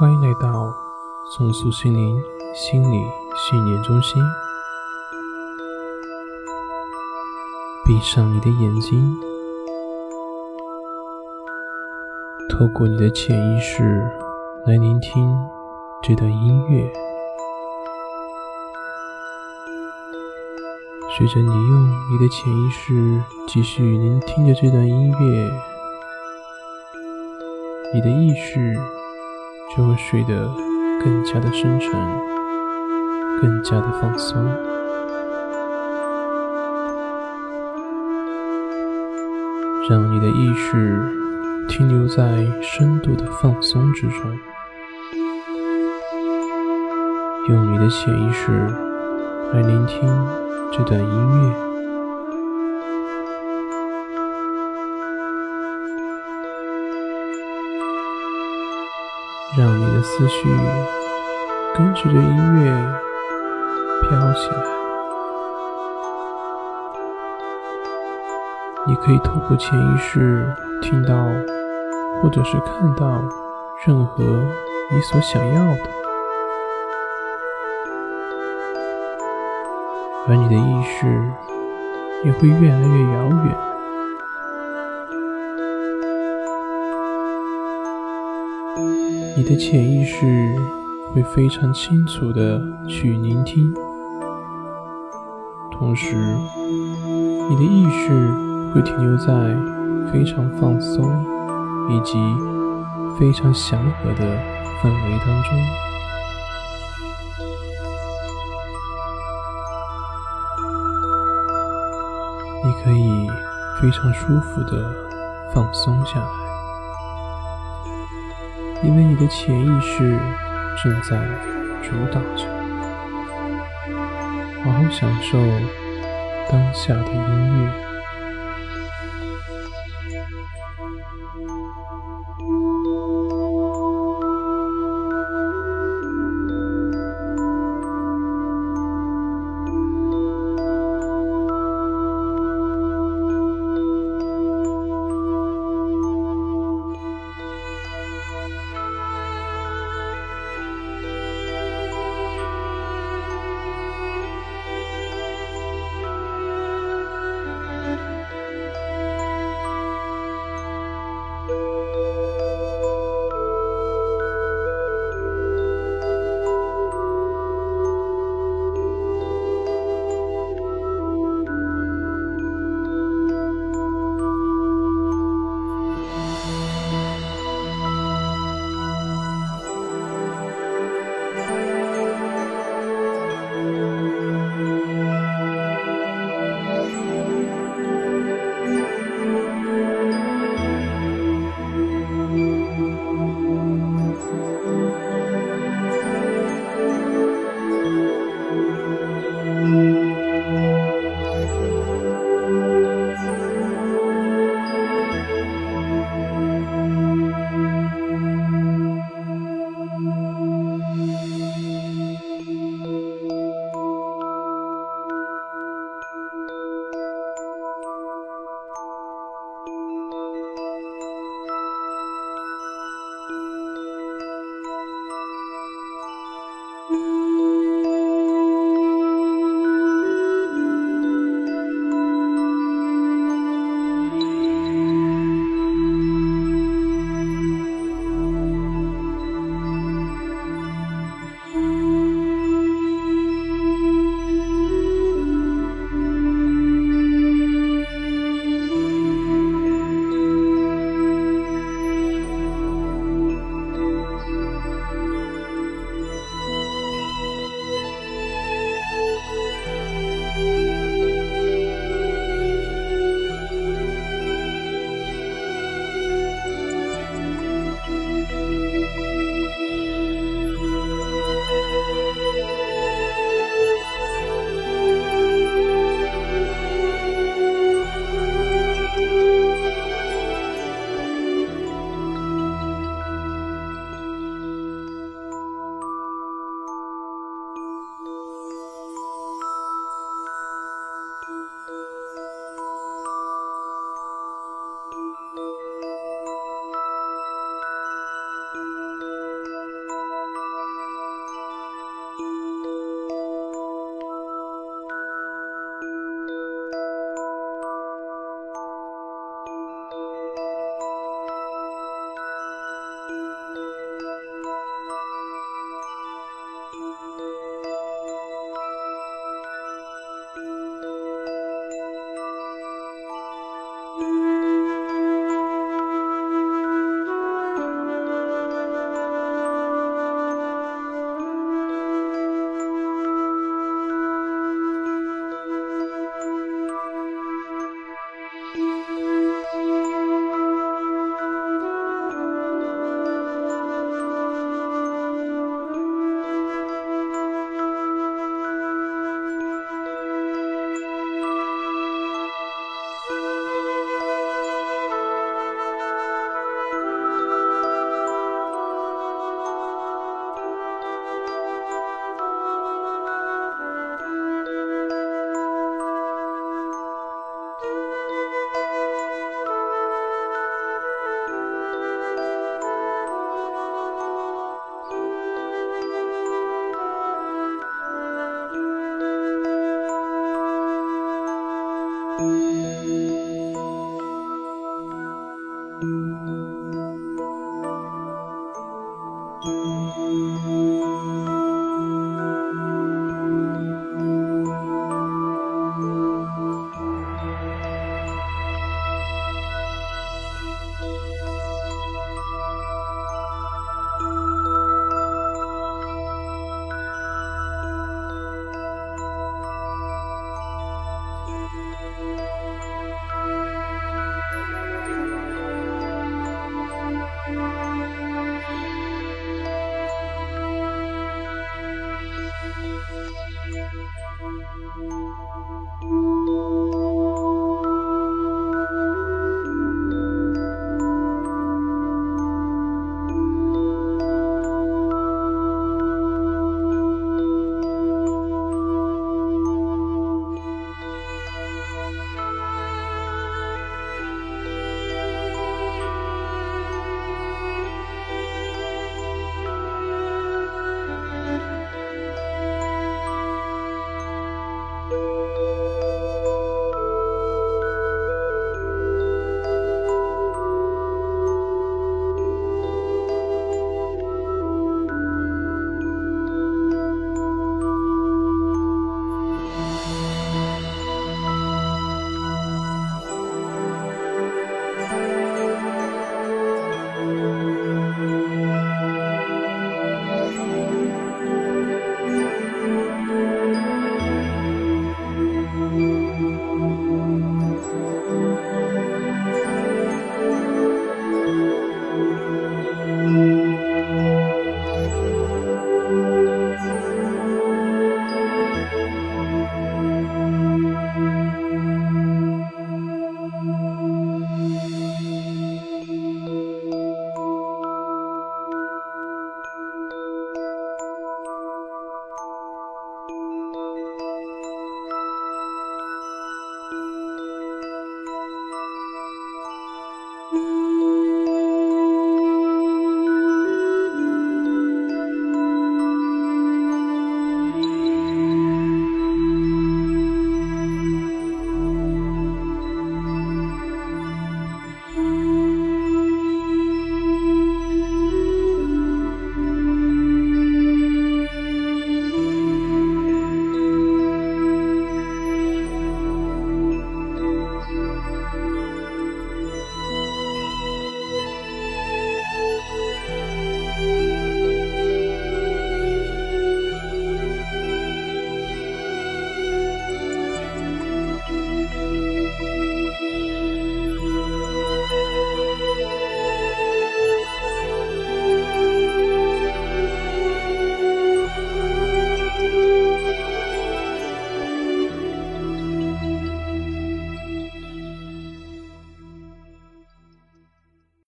欢迎来到松树心灵心理训练中心。闭上你的眼睛，透过你的潜意识来聆听这段音乐。随着你用你的潜意识继续聆听着这段音乐，你的意识就会睡得更加的深沉，更加的放松。让你的意识停留在深度的放松之中，用你的潜意识来聆听。这段音乐，让你的思绪跟随着音乐飘起来。你可以透过潜意识听到，或者是看到任何你所想要的。而你的意识也会越来越遥远，你的潜意识会非常清楚的去聆听，同时，你的意识会停留在非常放松以及非常祥和的氛围当中。你可以非常舒服的放松下来，因为你的潜意识正在主导着。好好享受当下的音乐。